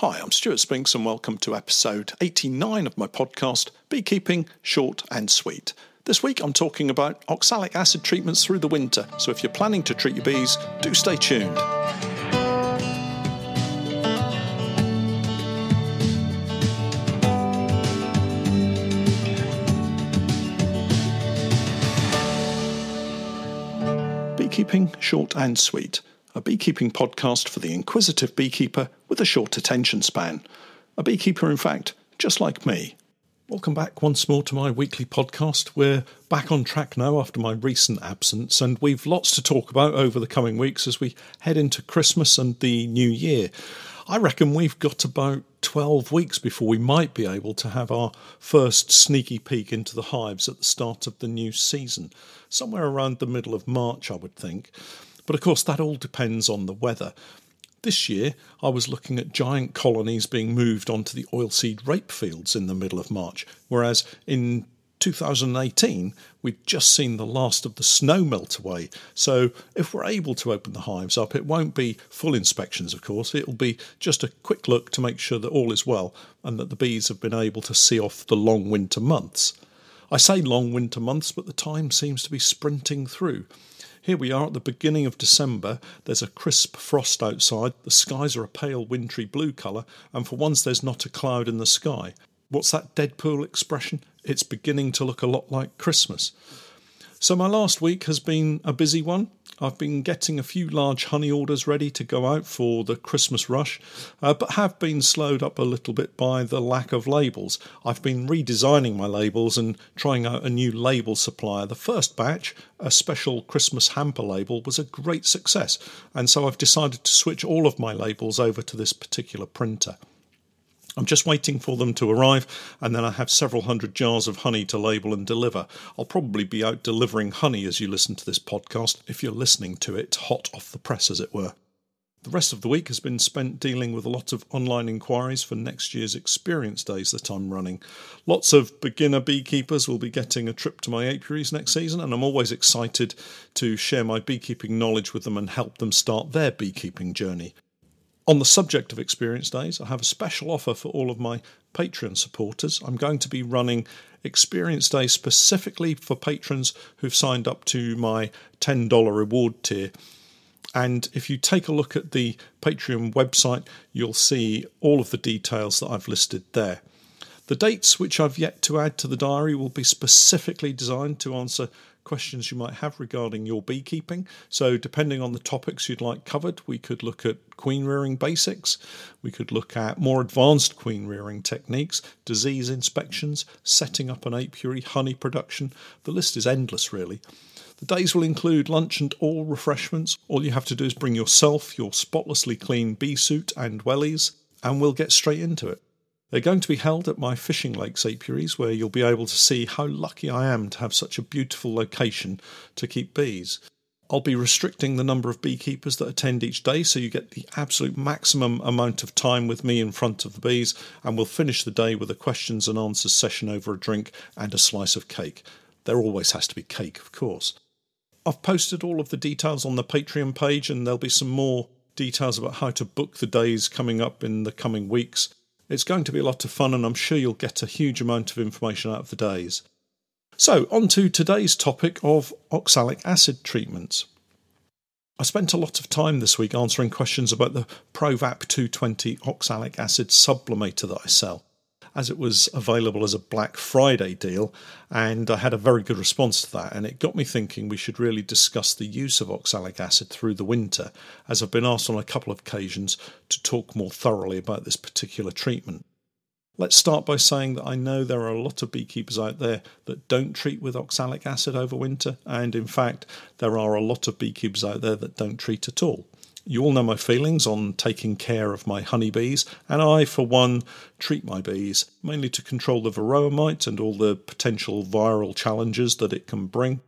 Hi, I'm Stuart Spinks, and welcome to episode 89 of my podcast, Beekeeping Short and Sweet. This week I'm talking about oxalic acid treatments through the winter, so if you're planning to treat your bees, do stay tuned. Beekeeping Short and Sweet a beekeeping podcast for the inquisitive beekeeper with a short attention span. A beekeeper, in fact, just like me. Welcome back once more to my weekly podcast. We're back on track now after my recent absence, and we've lots to talk about over the coming weeks as we head into Christmas and the new year. I reckon we've got about 12 weeks before we might be able to have our first sneaky peek into the hives at the start of the new season, somewhere around the middle of March, I would think. But of course, that all depends on the weather. This year, I was looking at giant colonies being moved onto the oilseed rape fields in the middle of March, whereas in 2018, we'd just seen the last of the snow melt away. So, if we're able to open the hives up, it won't be full inspections, of course. It'll be just a quick look to make sure that all is well and that the bees have been able to see off the long winter months. I say long winter months, but the time seems to be sprinting through. Here we are at the beginning of December. There's a crisp frost outside. The skies are a pale wintry blue colour, and for once there's not a cloud in the sky. What's that Deadpool expression? It's beginning to look a lot like Christmas. So, my last week has been a busy one. I've been getting a few large honey orders ready to go out for the Christmas rush, uh, but have been slowed up a little bit by the lack of labels. I've been redesigning my labels and trying out a new label supplier. The first batch, a special Christmas hamper label, was a great success, and so I've decided to switch all of my labels over to this particular printer. I'm just waiting for them to arrive, and then I have several hundred jars of honey to label and deliver. I'll probably be out delivering honey as you listen to this podcast, if you're listening to it hot off the press, as it were. The rest of the week has been spent dealing with a lot of online inquiries for next year's experience days that I'm running. Lots of beginner beekeepers will be getting a trip to my apiaries next season, and I'm always excited to share my beekeeping knowledge with them and help them start their beekeeping journey. On the subject of Experience Days, I have a special offer for all of my Patreon supporters. I'm going to be running Experience Day specifically for patrons who've signed up to my $10 reward tier. And if you take a look at the Patreon website, you'll see all of the details that I've listed there. The dates which I've yet to add to the diary will be specifically designed to answer questions you might have regarding your beekeeping. So, depending on the topics you'd like covered, we could look at queen rearing basics, we could look at more advanced queen rearing techniques, disease inspections, setting up an apiary, honey production. The list is endless, really. The days will include lunch and all refreshments. All you have to do is bring yourself, your spotlessly clean bee suit and wellies, and we'll get straight into it. They're going to be held at my fishing lakes apiaries, where you'll be able to see how lucky I am to have such a beautiful location to keep bees. I'll be restricting the number of beekeepers that attend each day so you get the absolute maximum amount of time with me in front of the bees, and we'll finish the day with a questions and answers session over a drink and a slice of cake. There always has to be cake, of course. I've posted all of the details on the Patreon page, and there'll be some more details about how to book the days coming up in the coming weeks. It's going to be a lot of fun, and I'm sure you'll get a huge amount of information out of the days. So, on to today's topic of oxalic acid treatments. I spent a lot of time this week answering questions about the Provap 220 oxalic acid sublimator that I sell as it was available as a Black Friday deal, and I had a very good response to that. And it got me thinking we should really discuss the use of oxalic acid through the winter, as I've been asked on a couple of occasions to talk more thoroughly about this particular treatment. Let's start by saying that I know there are a lot of beekeepers out there that don't treat with oxalic acid over winter, and in fact, there are a lot of beekeepers out there that don't treat at all. You all know my feelings on taking care of my honeybees, and I, for one, treat my bees mainly to control the varroa mite and all the potential viral challenges that it can bring.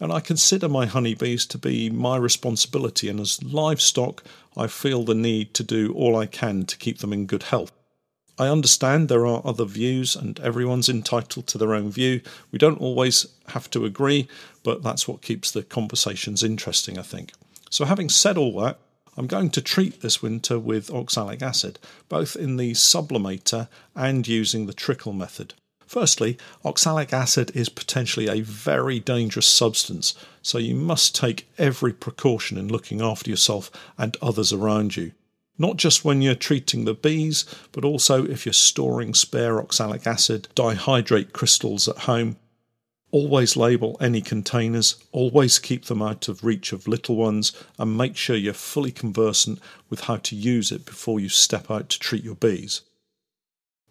And I consider my honeybees to be my responsibility, and as livestock, I feel the need to do all I can to keep them in good health. I understand there are other views, and everyone's entitled to their own view. We don't always have to agree, but that's what keeps the conversations interesting, I think. So, having said all that, I'm going to treat this winter with oxalic acid, both in the sublimator and using the trickle method. Firstly, oxalic acid is potentially a very dangerous substance, so you must take every precaution in looking after yourself and others around you. Not just when you're treating the bees, but also if you're storing spare oxalic acid dihydrate crystals at home Always label any containers, always keep them out of reach of little ones, and make sure you're fully conversant with how to use it before you step out to treat your bees.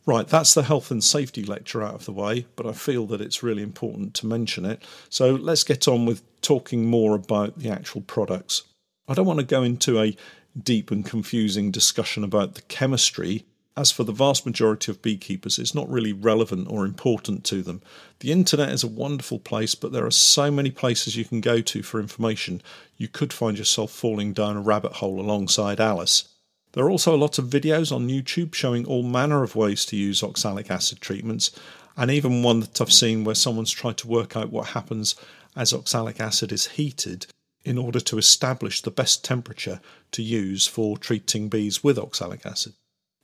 Right, that's the health and safety lecture out of the way, but I feel that it's really important to mention it. So let's get on with talking more about the actual products. I don't want to go into a deep and confusing discussion about the chemistry as for the vast majority of beekeepers, it's not really relevant or important to them. The internet is a wonderful place, but there are so many places you can go to for information, you could find yourself falling down a rabbit hole alongside Alice. There are also a lot of videos on YouTube showing all manner of ways to use oxalic acid treatments, and even one that I've seen where someone's tried to work out what happens as oxalic acid is heated in order to establish the best temperature to use for treating bees with oxalic acid.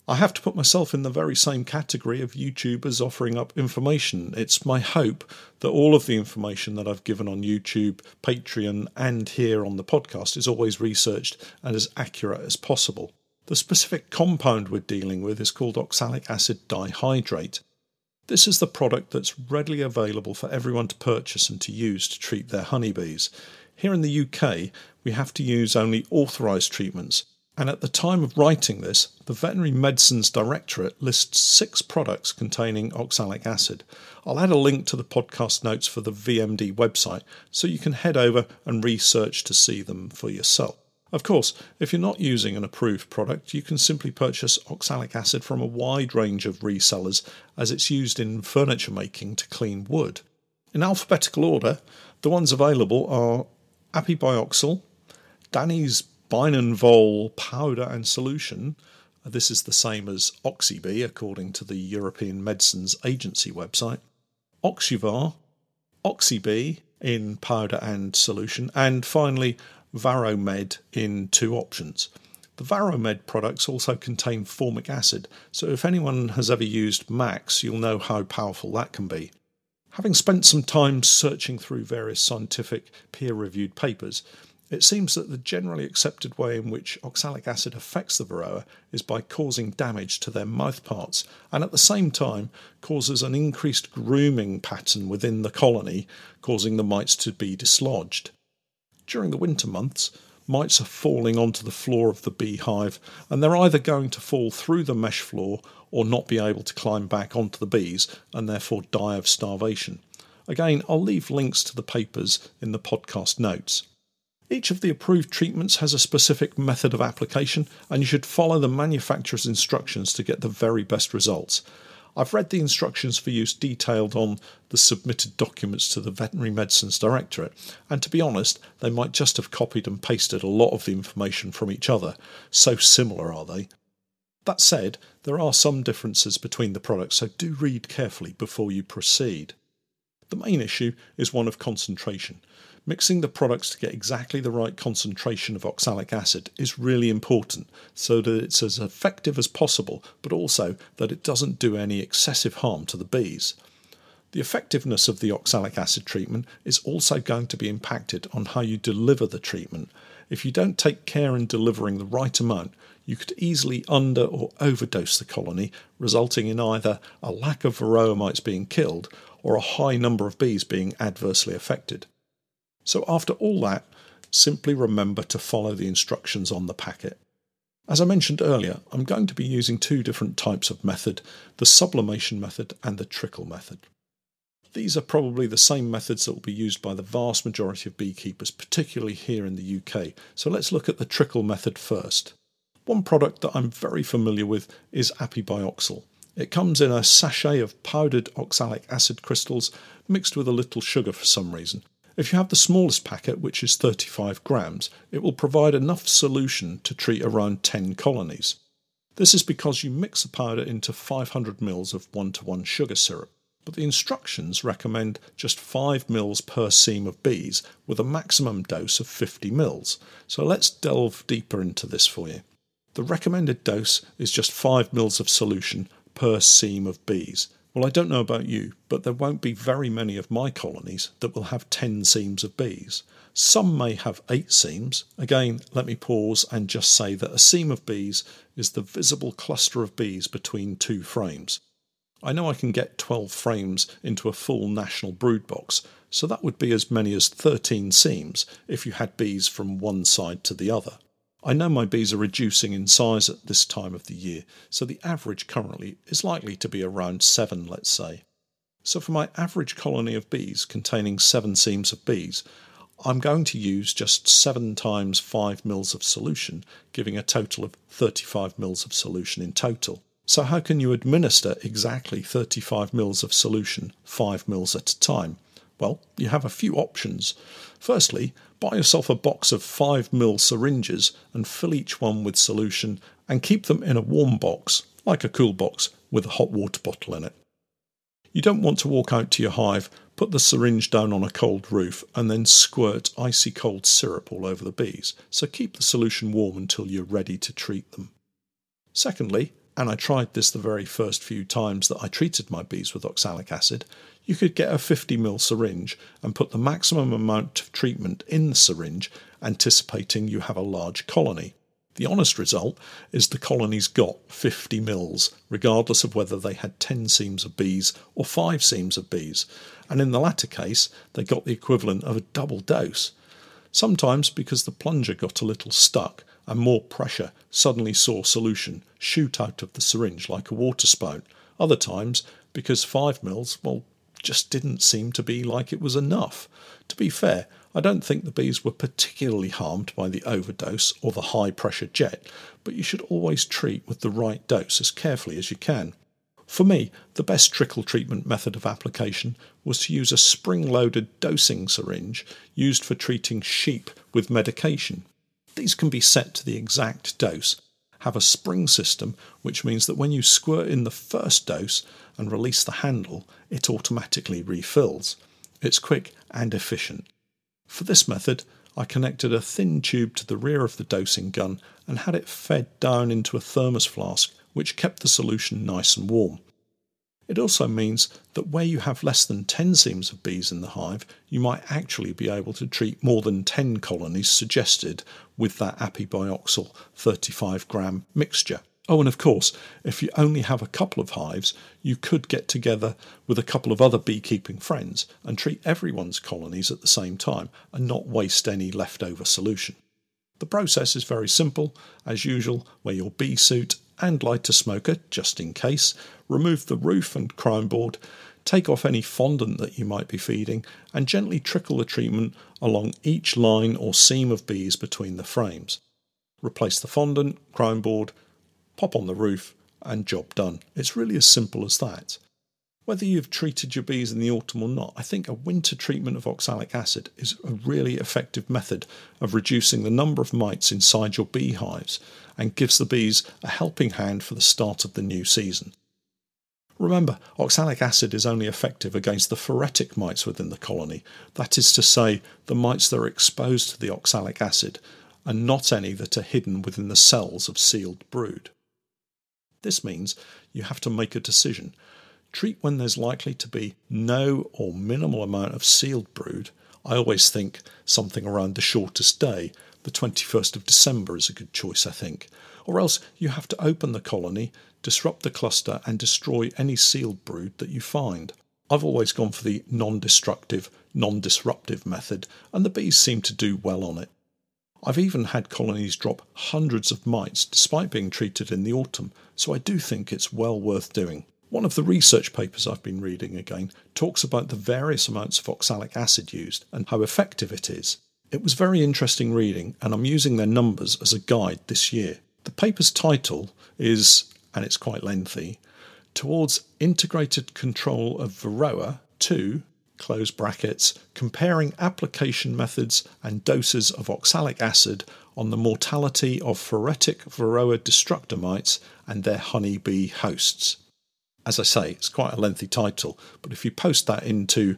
I have to put myself in the very same category of YouTubers offering up information. It's my hope that all of the information that I've given on YouTube, Patreon, and here on the podcast is always researched and as accurate as possible. The specific compound we're dealing with is called oxalic acid dihydrate. This is the product that's readily available for everyone to purchase and to use to treat their honeybees. Here in the UK, we have to use only authorised treatments, and at the time of writing this, the Veterinary Medicines Directorate lists six products containing oxalic acid. I'll add a link to the podcast notes for the VMD website so you can head over and research to see them for yourself. Of course, if you're not using an approved product, you can simply purchase oxalic acid from a wide range of resellers as it's used in furniture making to clean wood. In alphabetical order, the ones available are Apibioxal, Dany's BienenWohl powder and solution. Uh, this is the same as Oxybee according to the European Medicines Agency website. Oxuvar, Oxybee in powder and solution, and finally VarroMed in two options. The VarroMed products also contain formic acid, so if anyone has ever used MAQS, you'll know how powerful that can be. Having spent some time searching through various scientific peer reviewed papers, it seems that the generally accepted way in which oxalic acid affects the varroa is by causing damage to their mouthparts and at the same time causes an increased grooming pattern within the colony, causing the mites to be dislodged. During the winter months, mites are falling onto the floor of the beehive and they're either going to fall through the mesh floor or not be able to climb back onto the bees and therefore die of starvation. Again, I'll leave links to the papers in the podcast notes. Each of the approved treatments has a specific method of application, and you should follow the manufacturer's instructions to get the very best results. I've read the instructions for use detailed on the submitted documents to the Veterinary Medicines Directorate, and to be honest, they might just have copied and pasted a lot of the information from each other, so similar are they. That said, there are some differences between the products, so do read carefully before you proceed. The main issue is one of concentration. Mixing the products to get exactly the right concentration of oxalic acid is really important so that it's as effective as possible, but also that it doesn't do any excessive harm to the bees. The effectiveness of the oxalic acid treatment is also going to be impacted on how you deliver the treatment. If you don't take care in delivering the right amount, you could easily under or overdose the colony, resulting in either a lack of varroa mites being killed or a high number of bees being adversely affected. So, after all that, simply remember to follow the instructions on the packet. As I mentioned earlier, I'm going to be using two different types of method the sublimation method and the trickle method. These are probably the same methods that will be used by the vast majority of beekeepers, particularly here in the UK. So let's look at the trickle method first. One product that I'm very familiar with is Apibioxal. It comes in a sachet of powdered oxalic acid crystals mixed with a little sugar for some reason. If you have the smallest packet, which is 35 grams, it will provide enough solution to treat around 10 colonies. This is because you mix the powder into 500 ml of 1 to 1 sugar syrup. but the instructions recommend just 5 mils per seam of bees with a maximum dose of 50 mils. So let's delve deeper into this for you. The recommended dose is just 5 mils of solution per seam of bees. Well, I don't know about you, but there won't be very many of my colonies that will have 10 seams of bees. Some may have 8 seams. Again, let me pause and just say that a seam of bees is the visible cluster of bees between two frames. I know I can get 12 frames into a full national brood box, so that would be as many as 13 seams if you had bees from one side to the other. I know my bees are reducing in size at this time of the year, so the average currently is likely to be around 7, let's say. So for my average colony of bees containing 7 seams of bees, I'm going to use just 7 times 5 mils of solution, giving a total of 35 mils of solution in total. So, how can you administer exactly 35 mils of solution 5 mils at a time? Well, you have a few options. Firstly, buy yourself a box of 5 mil syringes and fill each one with solution and keep them in a warm box, like a cool box, with a hot water bottle in it. You don't want to walk out to your hive, put the syringe down on a cold roof, and then squirt icy cold syrup all over the bees, so keep the solution warm until you're ready to treat them. Secondly, and I tried this the very first few times that I treated my bees with oxalic acid, you could get a 50ml syringe and put the maximum amount of treatment in the syringe, anticipating you have a large colony. The honest result is the colonies got 50 mils, regardless of whether they had 10 seams of bees or 5 seams of bees, and in the latter case, they got the equivalent of a double dose. Sometimes because the plunger got a little stuck, and more pressure suddenly saw solution shoot out of the syringe like a water spout. Other times, because 5 mils, well, just didn't seem to be like it was enough. To be fair, I don't think the bees were particularly harmed by the overdose or the high pressure jet, but you should always treat with the right dose as carefully as you can. For me, the best trickle treatment method of application was to use a spring loaded dosing syringe used for treating sheep with medication. These can be set to the exact dose, have a spring system, which means that when you squirt in the first dose and release the handle, it automatically refills. It's quick and efficient. For this method, I connected a thin tube to the rear of the dosing gun and had it fed down into a thermos flask, which kept the solution nice and warm. It also means that where you have less than 10 seams of bees in the hive, you might actually be able to treat more than 10 colonies suggested with that Apibioxal 35 gram mixture. Oh, and of course, if you only have a couple of hives, you could get together with a couple of other beekeeping friends and treat everyone's colonies at the same time and not waste any leftover solution. The process is very simple. As usual, wear your bee suit and light a smoker just in case, remove the roof and crown board, take off any fondant that you might be feeding, and gently trickle the treatment along each line or seam of bees between the frames. Replace the fondant, crown board, pop on the roof, and job done. It's really as simple as that. Whether you've treated your bees in the autumn or not, I think a winter treatment of oxalic acid is a really effective method of reducing the number of mites inside your beehives and gives the bees a helping hand for the start of the new season. Remember, oxalic acid is only effective against the phoretic mites within the colony, that is to say, the mites that are exposed to the oxalic acid, and not any that are hidden within the cells of sealed brood. This means you have to make a decision treat when there's likely to be no or minimal amount of sealed brood. I always think something around the shortest day, the 21st of December, is a good choice, I think. Or else you have to open the colony, disrupt the cluster, and destroy any sealed brood that you find. I've always gone for the non destructive, non disruptive method, and the bees seem to do well on it. I've even had colonies drop hundreds of mites despite being treated in the autumn, so I do think it's well worth doing. One of the research papers I've been reading again talks about the various amounts of oxalic acid used and how effective it is. It was very interesting reading, and I'm using their numbers as a guide this year. The paper's title is, and it's quite lengthy, Towards Integrated Control of Varroa 2, close brackets, comparing application methods and doses of oxalic acid on the mortality of phoretic Varroa destructor mites and their honeybee hosts. As I say, it's quite a lengthy title, but if you post that into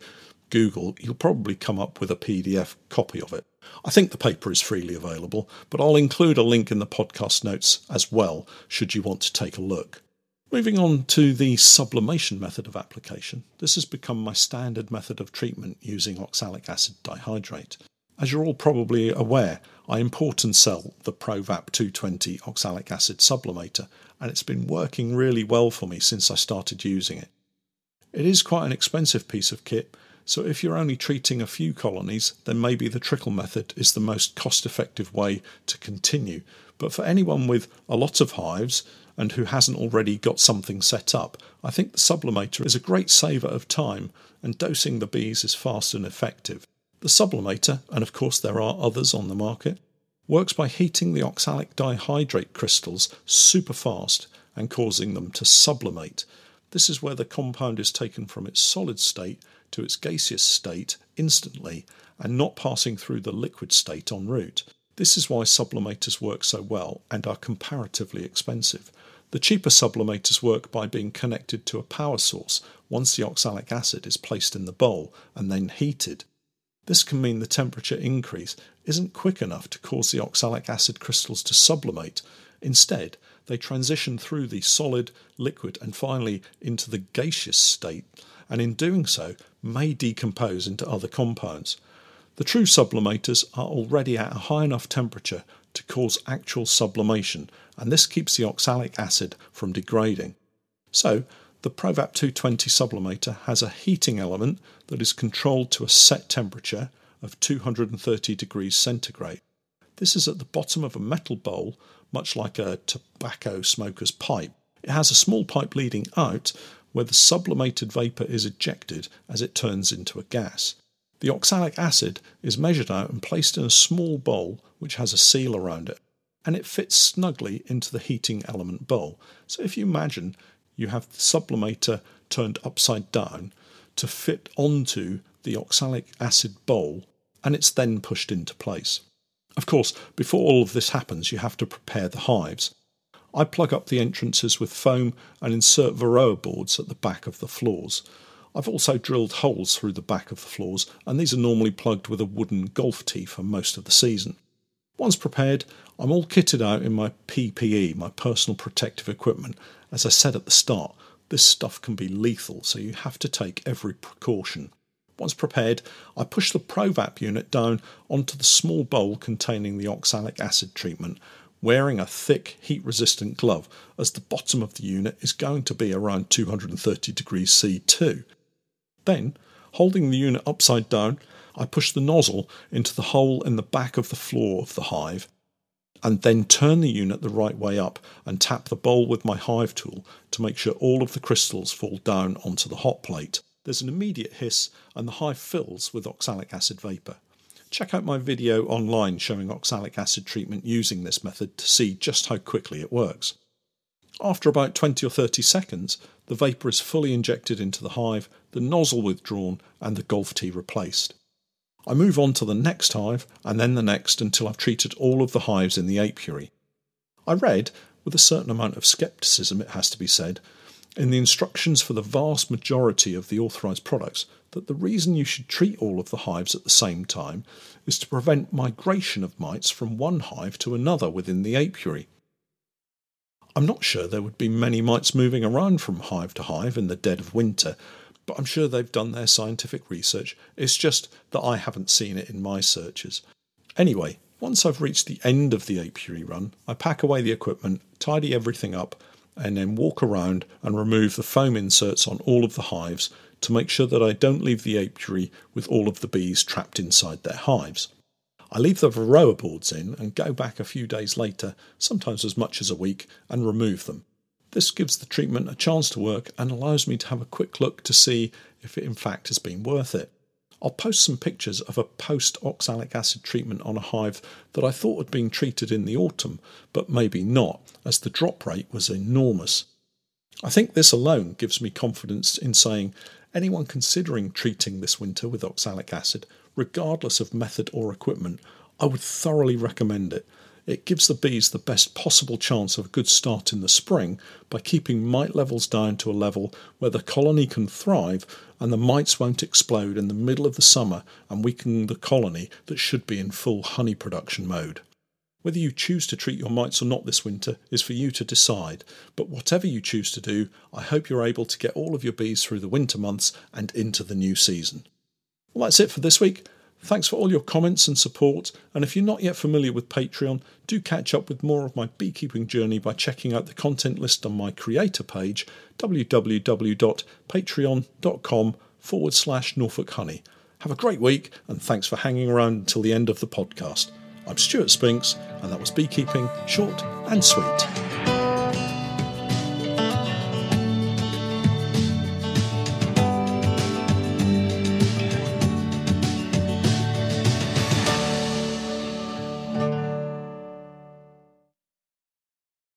Google, you'll probably come up with a PDF copy of it. I think the paper is freely available, but I'll include a link in the podcast notes as well, should you want to take a look. Moving on to the sublimation method of application, this has become my standard method of treatment using oxalic acid dihydrate. As you're all probably aware, I import and sell the ProVap 220 oxalic acid sublimator, and it's been working really well for me since I started using it. It is quite an expensive piece of kit, so if you're only treating a few colonies, then maybe the trickle method is the most cost effective way to continue. But for anyone with a lot of hives and who hasn't already got something set up, I think the sublimator is a great saver of time and dosing the bees is fast and effective. The sublimator, and of course there are others on the market, works by heating the oxalic dihydrate crystals super fast and causing them to sublimate. This is where the compound is taken from its solid state to its gaseous state instantly and not passing through the liquid state en route. This is why sublimators work so well and are comparatively expensive. The cheaper sublimators work by being connected to a power source once the oxalic acid is placed in the bowl and then heated. This can mean the temperature increase isn't quick enough to cause the oxalic acid crystals to sublimate. Instead, they transition through the solid, liquid, and finally into the gaseous state, and in doing so, may decompose into other compounds. The true sublimators are already at a high enough temperature to cause actual sublimation, and this keeps the oxalic acid from degrading. So, the Provap 220 sublimator has a heating element that is controlled to a set temperature of 230 degrees centigrade. This is at the bottom of a metal bowl, much like a tobacco smoker's pipe. It has a small pipe leading out where the sublimated vapour is ejected as it turns into a gas. The oxalic acid is measured out and placed in a small bowl which has a seal around it, and it fits snugly into the heating element bowl. So if you imagine you have the sublimator turned upside down to fit onto the oxalic acid bowl, and it's then pushed into place. Of course, before all of this happens, you have to prepare the hives. I plug up the entrances with foam and insert Varroa boards at the back of the floors. I've also drilled holes through the back of the floors, and these are normally plugged with a wooden golf tee for most of the season. Once prepared, I'm all kitted out in my PPE, my personal protective equipment. As I said at the start, this stuff can be lethal, so you have to take every precaution. Once prepared, I push the Provap unit down onto the small bowl containing the oxalic acid treatment, wearing a thick heat resistant glove, as the bottom of the unit is going to be around 230 degrees C too. Then, holding the unit upside down, I push the nozzle into the hole in the back of the floor of the hive and then turn the unit the right way up and tap the bowl with my hive tool to make sure all of the crystals fall down onto the hot plate. There's an immediate hiss and the hive fills with oxalic acid vapour. Check out my video online showing oxalic acid treatment using this method to see just how quickly it works. After about 20 or 30 seconds, the vapour is fully injected into the hive, the nozzle withdrawn, and the golf tee replaced. I move on to the next hive and then the next until I've treated all of the hives in the apiary. I read, with a certain amount of scepticism it has to be said, in the instructions for the vast majority of the authorised products that the reason you should treat all of the hives at the same time is to prevent migration of mites from one hive to another within the apiary. I'm not sure there would be many mites moving around from hive to hive in the dead of winter, but I'm sure they've done their scientific research. It's just that I haven't seen it in my searches. Anyway, once I've reached the end of the apiary run, I pack away the equipment, tidy everything up, and then walk around and remove the foam inserts on all of the hives to make sure that I don't leave the apiary with all of the bees trapped inside their hives. I leave the varroa boards in and go back a few days later, sometimes as much as a week, and remove them. This gives the treatment a chance to work and allows me to have a quick look to see if it in fact has been worth it. I'll post some pictures of a post oxalic acid treatment on a hive that I thought had been treated in the autumn, but maybe not, as the drop rate was enormous. I think this alone gives me confidence in saying anyone considering treating this winter with oxalic acid, regardless of method or equipment, I would thoroughly recommend it. It gives the bees the best possible chance of a good start in the spring by keeping mite levels down to a level where the colony can thrive and the mites won't explode in the middle of the summer and weaken the colony that should be in full honey production mode. Whether you choose to treat your mites or not this winter is for you to decide, but whatever you choose to do, I hope you're able to get all of your bees through the winter months and into the new season. Well, that's it for this week. Thanks for all your comments and support. And if you're not yet familiar with Patreon, do catch up with more of my beekeeping journey by checking out the content list on my creator page, www.patreon.com forward slash Norfolk Honey. Have a great week and thanks for hanging around until the end of the podcast. I'm Stuart Spinks, and that was Beekeeping Short and Sweet.